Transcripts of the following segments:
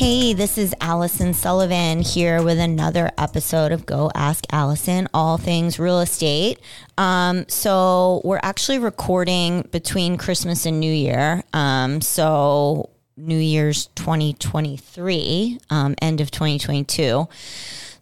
Hey, this is Allyson Sullivan here with another episode of Go Ask Allyson, all things real estate. Um, so, we're actually recording between Christmas and New Year. Um, so, New Year's 2023, um, end of 2022.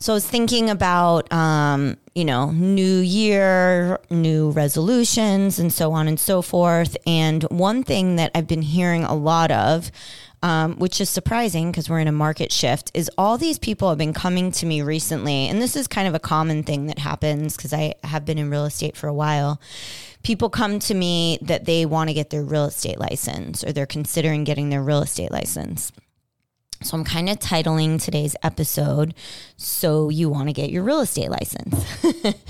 So I was thinking about, um, you know, new year, new resolutions, and so on and so forth. And one thing that I've been hearing a lot of, um, which is surprising because we're in a market shift, is all these people have been coming to me recently. And this is kind of a common thing that happens because I have been in real estate for a while. People come to me that they want to get their real estate license or they're considering getting their real estate license. So I'm kind of titling today's episode, So You Want to Get Your Real Estate License,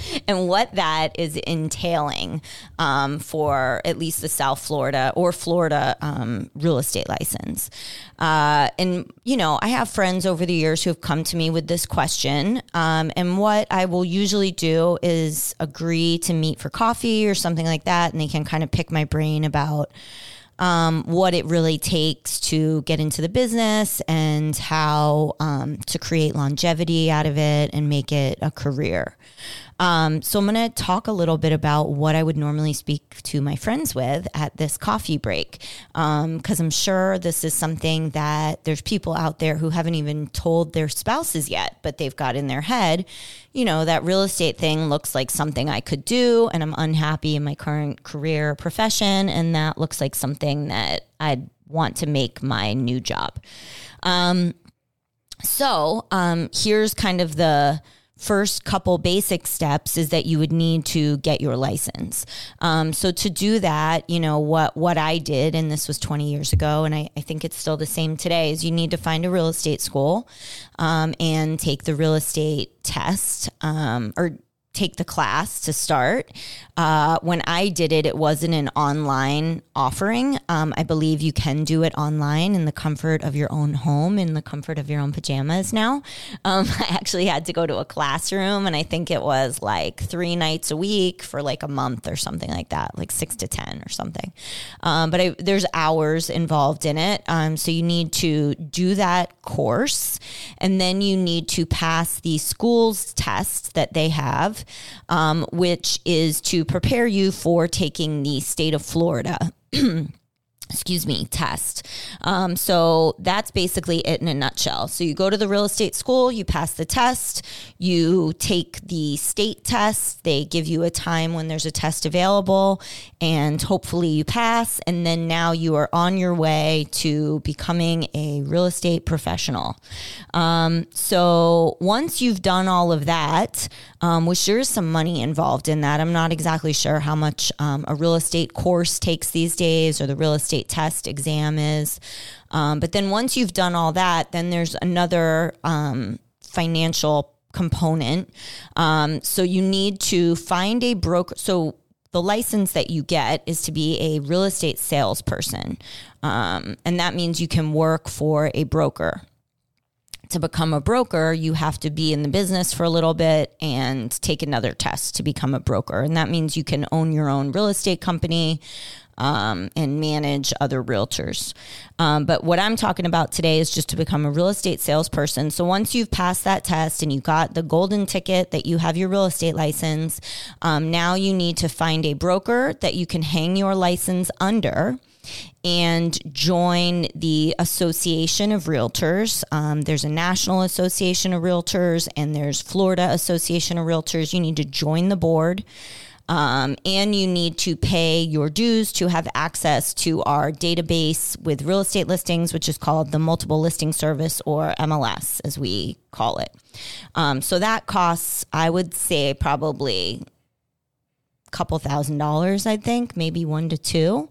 and what that is entailing um, for at least the South Florida or Florida um, real estate license. Uh, and, you know, I have friends over the years who have come to me with this question. Um, and what I will usually do is agree to meet for coffee or something like that, and they can kind of pick my brain about um, what it really takes to get into the business and how um, to create longevity out of it and make it a career. Um, so I'm going to talk a little bit about what I would normally speak to my friends with at this coffee break, because um, I'm sure this is something that there's people out there who haven't even told their spouses yet, but they've got in their head, you know, that real estate thing looks like something I could do, and I'm unhappy in my current career profession, and that looks like something that I'd want to make my new job. Um, so um, here's kind of the first couple basic steps is that you would need to get your license. Um, so to do that, you know what what I did, and this was 20 years ago, and I, I think it's still the same today. Is you need to find a real estate school um, and take the real estate test um, or take the class to start. Uh, when I did it, it wasn't an online offering. Um, I believe you can do it online in the comfort of your own home, in the comfort of your own pajamas now. Um, I actually had to go to a classroom, and I think it was like three nights a week for like a month or something like that, like six to 10 or something. Um, but I, there's hours involved in it. Um, so you need to do that course, and then you need to pass the school's test that they have um, which is to prepare you for taking the state of Florida. excuse me, test. Um, so that's basically it in a nutshell. So you go to the real estate school, you pass the test, you take the state test. They give you a time when there's a test available, and hopefully you pass. And then now you are on your way to becoming a real estate professional. Um, so once you've done all of that, um, which there is some money involved in that, I'm not exactly sure how much um, a real estate course takes these days or the real estate test exam is. Um, but then once you've done all that, then there's another um, financial component. Um, so you need to find a broker. So the license that you get is to be a real estate salesperson. Um, and that means you can work for a broker to become a broker, you have to be in the business for a little bit and take another test to become a broker. And that means you can own your own real estate company um, and manage other realtors. Um, but what I'm talking about today is just to become a real estate salesperson. So once you've passed that test and you got the golden ticket that you have your real estate license, um, now you need to find a broker that you can hang your license under and join the Association of Realtors. Um, there's a National Association of Realtors and there's Florida Association of Realtors. You need to join the board. Um, and you need to pay your dues to have access to our database with real estate listings, which is called the Multiple Listing Service or MLS, as we call it. Um, so that costs, I would say, probably couple thousand dollars, I think, maybe one to two.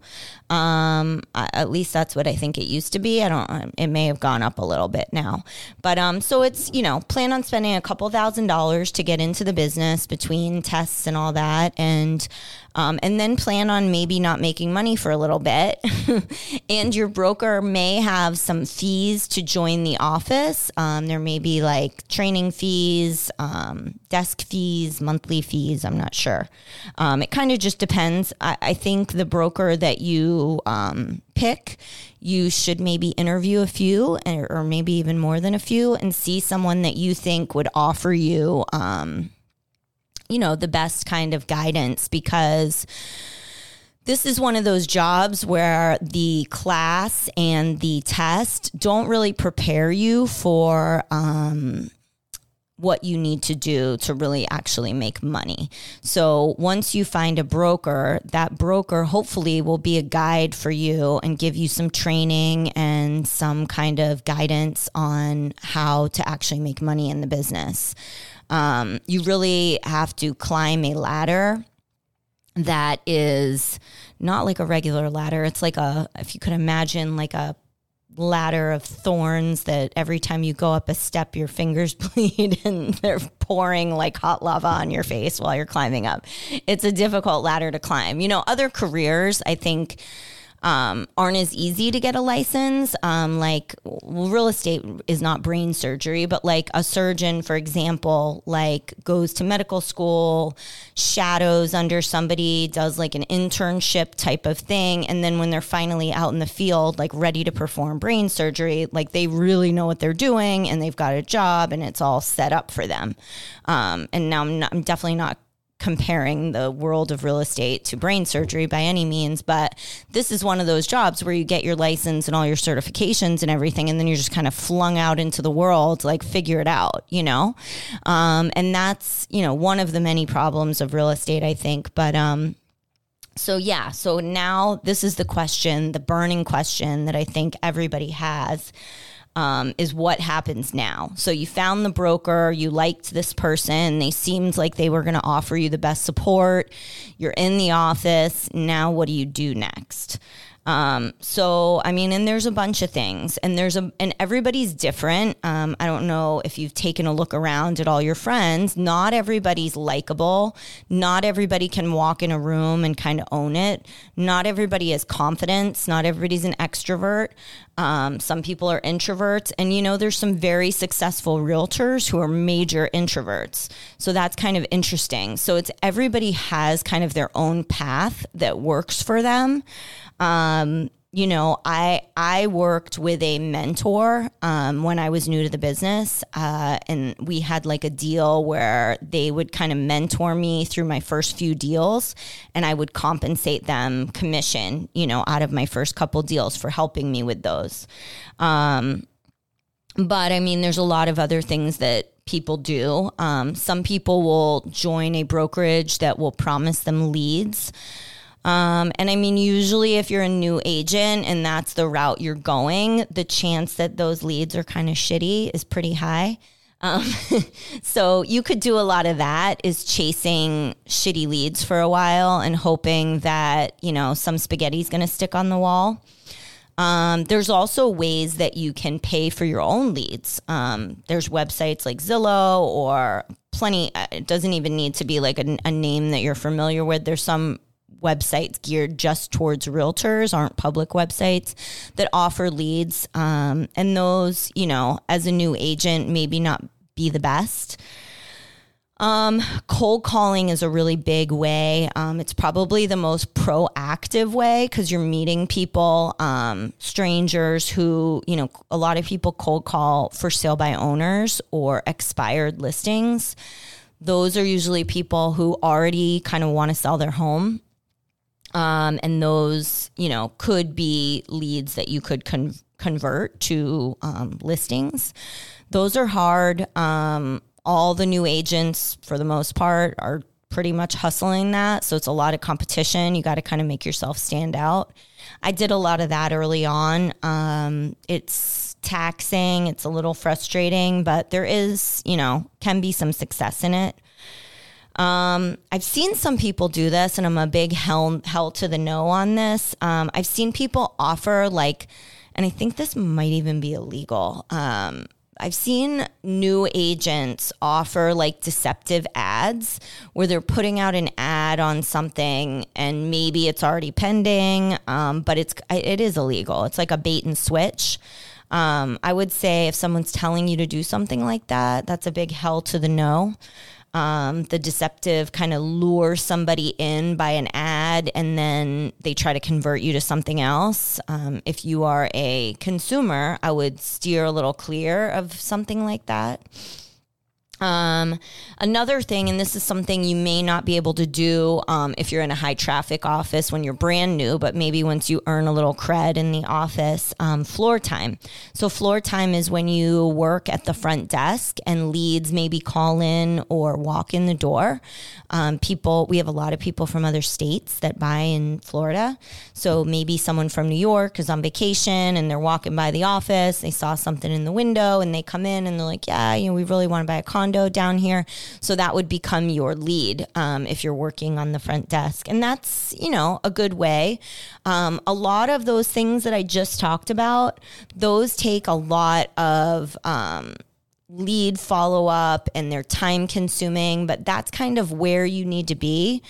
Um, at least that's what I think it used to be. I don't. It may have gone up a little bit now, but um, so it's you know plan on spending a couple thousand dollars to get into the business between tests and all that, and um, and then plan on maybe not making money for a little bit. and your broker may have some fees to join the office. Um, there may be like training fees, um, desk fees, monthly fees. I'm not sure. Um, it kind of just depends. I, I think the broker that you um, pick, you should maybe interview a few or, or, maybe even more than a few and see someone that you think would offer you, um, you know, the best kind of guidance because this is one of those jobs where the class and the test don't really prepare you for um, what you need to do to really actually make money. So once you find a broker, that broker hopefully will be a guide for you and give you some training and some kind of guidance on how to actually make money in the business. Um, you really have to climb a ladder that is not like a regular ladder. It's like a, if you could imagine, like a ladder of thorns that every time you go up a step, your fingers bleed and they're pouring like hot lava on your face while you're climbing up. It's a difficult ladder to climb. You know, other careers, I think um, aren't as easy to get a license. Um, like well, real estate is not brain surgery, but like a surgeon, for example, like goes to medical school, shadows under somebody, does like an internship type of thing, and then when they're finally out in the field, like ready to perform brain surgery, like they really know what they're doing and they've got a job and it's all set up for them. Um, and now I'm, not, I'm definitely not comparing the world of real estate to brain surgery by any means, but this is one of those jobs where you get your license and all your certifications and everything, and then you're just kind of flung out into the world, like figure it out, you know? Um, and that's, you know, one of the many problems of real estate, I think. But, um, so yeah, so now this is the question, the burning question that I think everybody has um, is what happens now. So you found the broker, you liked this person, they seemed like they were going to offer you the best support. You're in the office. Now, what do you do next? Um, so I mean, and there's a bunch of things, and there's a and everybody's different. Um, I don't know if you've taken a look around at all your friends. Not everybody's likable. Not everybody can walk in a room and kind of own it. Not everybody has confidence. Not everybody's an extrovert. Um, some people are introverts, and you know, there's some very successful realtors who are major introverts. So that's kind of interesting. So it's everybody has kind of their own path that works for them. Um, you know, I I worked with a mentor um, when I was new to the business, uh, and we had like a deal where they would kind of mentor me through my first few deals, and I would compensate them commission, you know, out of my first couple deals for helping me with those. Um, but I mean, there's a lot of other things that people do. Um, some people will join a brokerage that will promise them leads. Um, and I mean, usually if you're a new agent and that's the route you're going, the chance that those leads are kind of shitty is pretty high. Um, so you could do a lot of that is chasing shitty leads for a while and hoping that, you know, some spaghetti is going to stick on the wall. Um, there's also ways that you can pay for your own leads. Um, there's websites like Zillow or plenty. Uh, it doesn't even need to be like a, a name that you're familiar with. There's some websites geared just towards realtors aren't public websites that offer leads um, and those you know as a new agent maybe not be the best um, cold calling is a really big way. Um, it's probably the most proactive way because you're meeting people, um, strangers who, you know, a lot of people cold call for sale by owners or expired listings. Those are usually people who already kind of want to sell their home um, and those, you know, could be leads that you could con- convert to um, listings. Those are hard. Um, all the new agents, for the most part, are pretty much hustling that. So it's a lot of competition. You got to kind of make yourself stand out. I did a lot of that early on. Um, it's taxing, it's a little frustrating, but there is, you know, can be some success in it. Um, I've seen some people do this, and I'm a big hell, hell to the no on this. Um, I've seen people offer, like, and I think this might even be illegal. Um, I've seen new agents offer like deceptive ads where they're putting out an ad on something and maybe it's already pending, um, but it's it is illegal. It's like a bait and switch. Um, I would say if someone's telling you to do something like that, that's a big hell to the no um, the deceptive kind of lure somebody in by an ad and then they try to convert you to something else. Um, if you are a consumer, I would steer a little clear of something like that. Um, another thing, and this is something you may not be able to do um, if you're in a high traffic office when you're brand new, but maybe once you earn a little cred in the office, um, floor time. So, floor time is when you work at the front desk and leads maybe call in or walk in the door. Um, people, we have a lot of people from other states that buy in Florida. So, maybe someone from New York is on vacation and they're walking by the office, they saw something in the window and they come in and they're like, Yeah, you know, we really want to buy a condo condo down here. So that would become your lead um, if you're working on the front desk. And that's, you know, a good way. Um, a lot of those things that I just talked about, those take a lot of, um, lead follow up and they're time consuming, but that's kind of where you need to be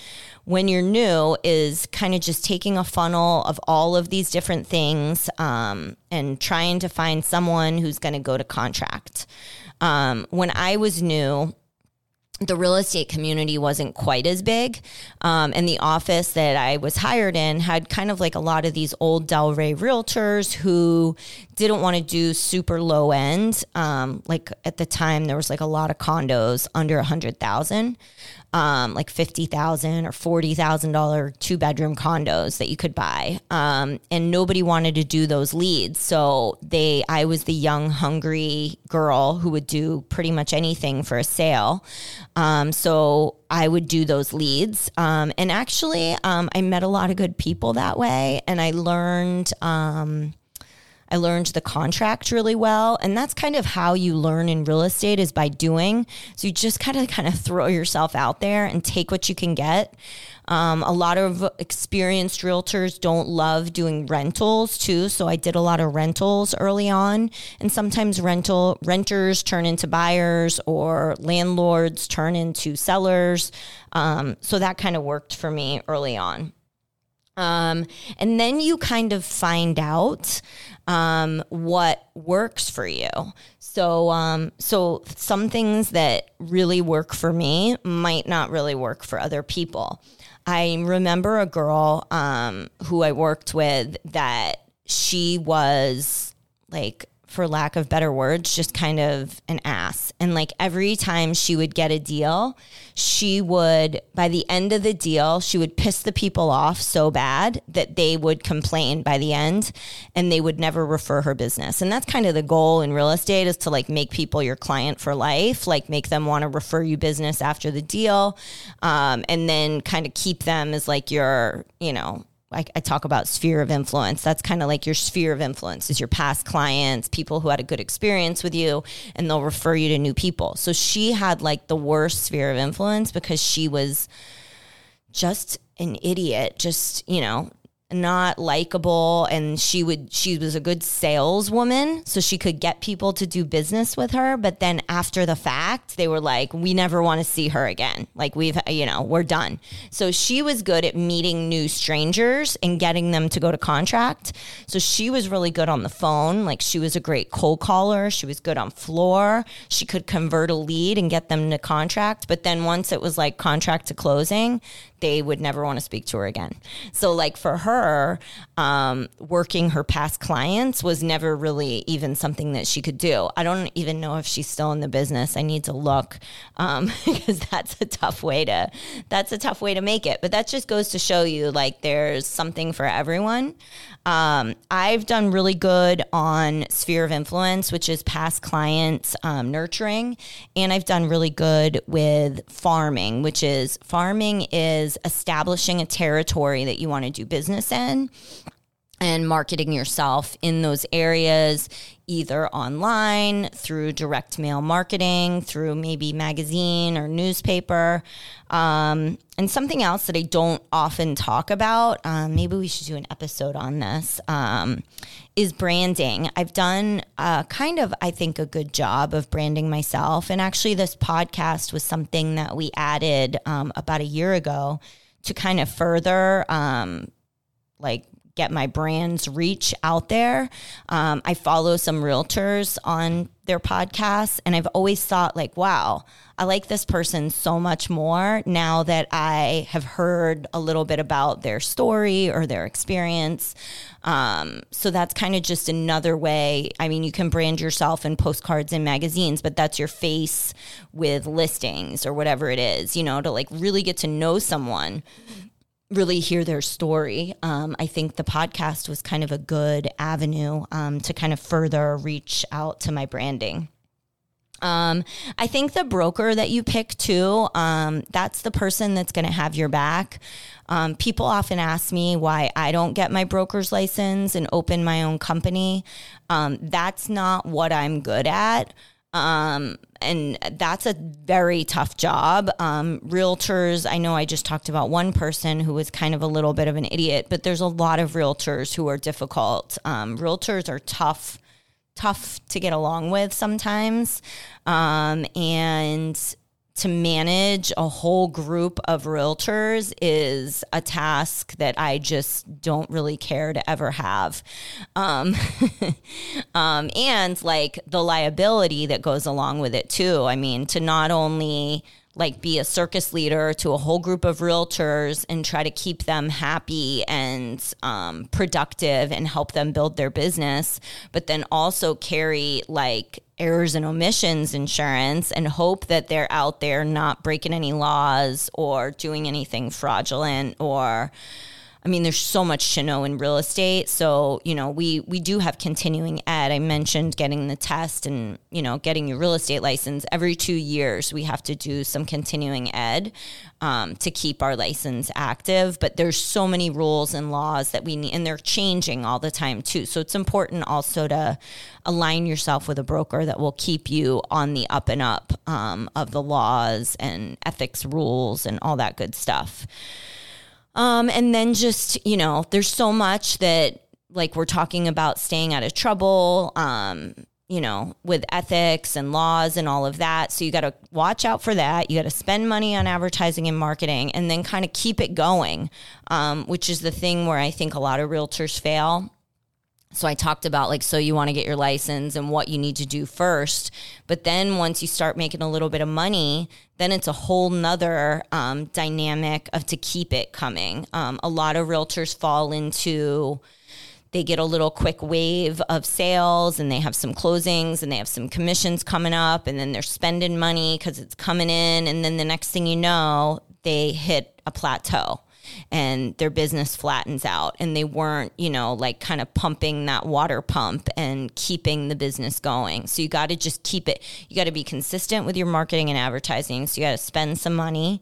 when you're new is kind of just taking a funnel of all of these different things um, and trying to find someone who's going to go to contract. Um, when I was new, the real estate community wasn't quite as big. Um, and the office that I was hired in had kind of like a lot of these old Delray realtors who didn't want to do super low end. Um, like at the time, there was like a lot of condos under a hundred thousand um, like fifty thousand or forty thousand dollar two bedroom condos that you could buy, um, and nobody wanted to do those leads. So they, I was the young, hungry girl who would do pretty much anything for a sale. Um, so I would do those leads, um, and actually, um, I met a lot of good people that way, and I learned um, I learned the contract really well. And that's kind of how you learn in real estate is by doing. So you just kind of kind of throw yourself out there and take what you can get. Um, a lot of experienced realtors don't love doing rentals too. So I did a lot of rentals early on. And sometimes rental renters turn into buyers or landlords turn into sellers. Um, so that kind of worked for me early on. Um, and then you kind of find out um, what works for you. So, um, so some things that really work for me might not really work for other people. I remember a girl um, who I worked with that she was like for lack of better words, just kind of an ass. And like every time she would get a deal, she would, by the end of the deal, she would piss the people off so bad that they would complain by the end and they would never refer her business. And that's kind of the goal in real estate is to like make people your client for life, like make them want to refer you business after the deal. Um, and then kind of keep them as like your, you know, I, I talk about sphere of influence. That's kind of like your sphere of influence is your past clients, people who had a good experience with you, and they'll refer you to new people. So she had like the worst sphere of influence because she was just an idiot, just, you know, not likable and she would she was a good saleswoman so she could get people to do business with her but then after the fact they were like we never want to see her again. Like we've you know we're done. So she was good at meeting new strangers and getting them to go to contract. So she was really good on the phone. Like she was a great cold caller. She was good on floor. She could convert a lead and get them to contract. But then once it was like contract to closing they would never want to speak to her again. So, like for her, um, working her past clients was never really even something that she could do. I don't even know if she's still in the business. I need to look um, because that's a tough way to that's a tough way to make it. But that just goes to show you like there's something for everyone. Um, I've done really good on sphere of influence, which is past clients um, nurturing, and I've done really good with farming, which is farming is establishing a territory that you want to do business in and marketing yourself in those areas, either online, through direct mail marketing, through maybe magazine or newspaper. Um, and something else that I don't often talk about, um, maybe we should do an episode on this, um, is branding. I've done uh, kind of, I think, a good job of branding myself. And actually, this podcast was something that we added um, about a year ago to kind of further um, like get my brand's reach out there. Um, I follow some realtors on their podcasts, and I've always thought, like, wow, I like this person so much more now that I have heard a little bit about their story or their experience. Um, so that's kind of just another way. I mean, you can brand yourself in postcards and magazines, but that's your face with listings or whatever it is, you know, to like really get to know someone really hear their story. Um, I think the podcast was kind of a good avenue um, to kind of further reach out to my branding. Um, I think the broker that you pick too, um, that's the person that's going to have your back. Um, people often ask me why I don't get my broker's license and open my own company. Um, that's not what I'm good at. Um, and that's a very tough job. Um, realtors, I know I just talked about one person who was kind of a little bit of an idiot, but there's a lot of realtors who are difficult. Um, realtors are tough, tough to get along with sometimes. Um, and to manage a whole group of realtors is a task that I just don't really care to ever have. Um, um, and like the liability that goes along with it too. I mean, to not only like be a circus leader to a whole group of realtors and try to keep them happy and um, productive and help them build their business, but then also carry like errors and omissions insurance and hope that they're out there not breaking any laws or doing anything fraudulent or I mean, there's so much to know in real estate. So, you know, we we do have continuing ed. I mentioned getting the test and, you know, getting your real estate license. Every two years, we have to do some continuing ed um, to keep our license active. But there's so many rules and laws that we need, and they're changing all the time too. So it's important also to align yourself with a broker that will keep you on the up and up um, of the laws and ethics rules and all that good stuff. Um, and then just, you know, there's so much that like we're talking about staying out of trouble, um, you know, with ethics and laws and all of that. So you got to watch out for that. You got to spend money on advertising and marketing and then kind of keep it going, um, which is the thing where I think a lot of realtors fail so I talked about like, so you want to get your license and what you need to do first. But then once you start making a little bit of money, then it's a whole nother um, dynamic of to keep it coming. Um, a lot of realtors fall into, they get a little quick wave of sales and they have some closings and they have some commissions coming up and then they're spending money because it's coming in. And then the next thing you know, they hit a plateau and their business flattens out and they weren't, you know, like kind of pumping that water pump and keeping the business going. So you got to just keep it, you got to be consistent with your marketing and advertising. So you got to spend some money.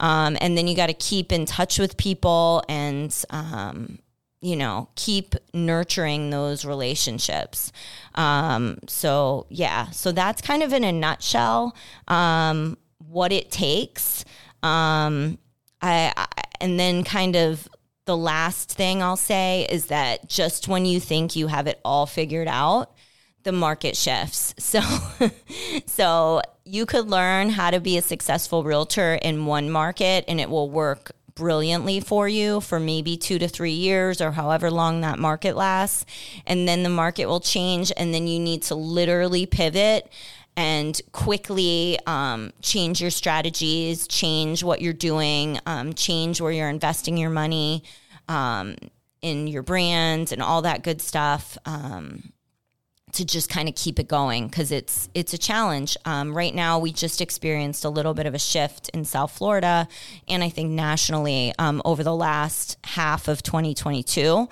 Um, and then you got to keep in touch with people and, um, you know, keep nurturing those relationships. Um, so, yeah, so that's kind of in a nutshell um, what it takes. Um, I, I and then kind of the last thing I'll say is that just when you think you have it all figured out, the market shifts. So so you could learn how to be a successful realtor in one market and it will work brilliantly for you for maybe 2 to 3 years or however long that market lasts and then the market will change and then you need to literally pivot and quickly um, change your strategies, change what you're doing, um, change where you're investing your money um, in your brand and all that good stuff. Um, to just kind of keep it going because it's it's a challenge. Um, right now, we just experienced a little bit of a shift in South Florida, and I think nationally um, over the last half of 2022.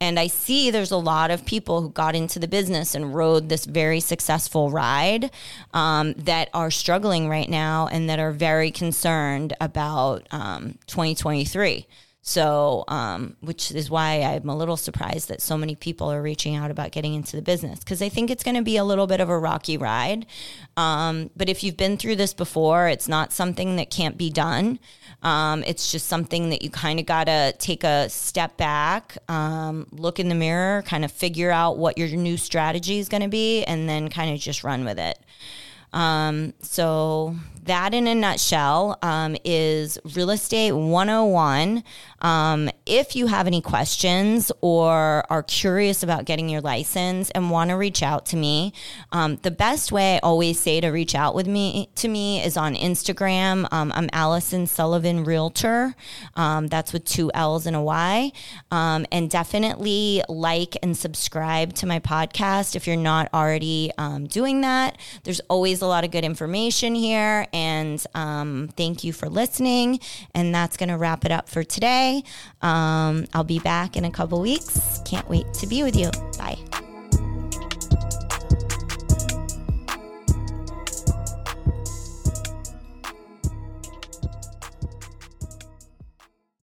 And I see there's a lot of people who got into the business and rode this very successful ride um, that are struggling right now and that are very concerned about um, 2023. So, um, which is why I'm a little surprised that so many people are reaching out about getting into the business because I think it's going to be a little bit of a rocky ride. Um, but if you've been through this before, it's not something that can't be done. Um, it's just something that you kind of got to take a step back, um, look in the mirror, kind of figure out what your new strategy is going to be, and then kind of just run with it. Um, so that in a nutshell um, is real estate 101. Um, if you have any questions or are curious about getting your license and want to reach out to me, um, the best way I always say to reach out with me to me is on Instagram. Um, I'm Allyson Sullivan Realtor. Um, that's with two L's and a Y. Um, and definitely like and subscribe to my podcast if you're not already doing that. There's always a lot of good information here. And um, thank you for listening. And that's going to wrap it up for today. Um, I'll be back in a couple weeks. Can't wait to be with you. Bye.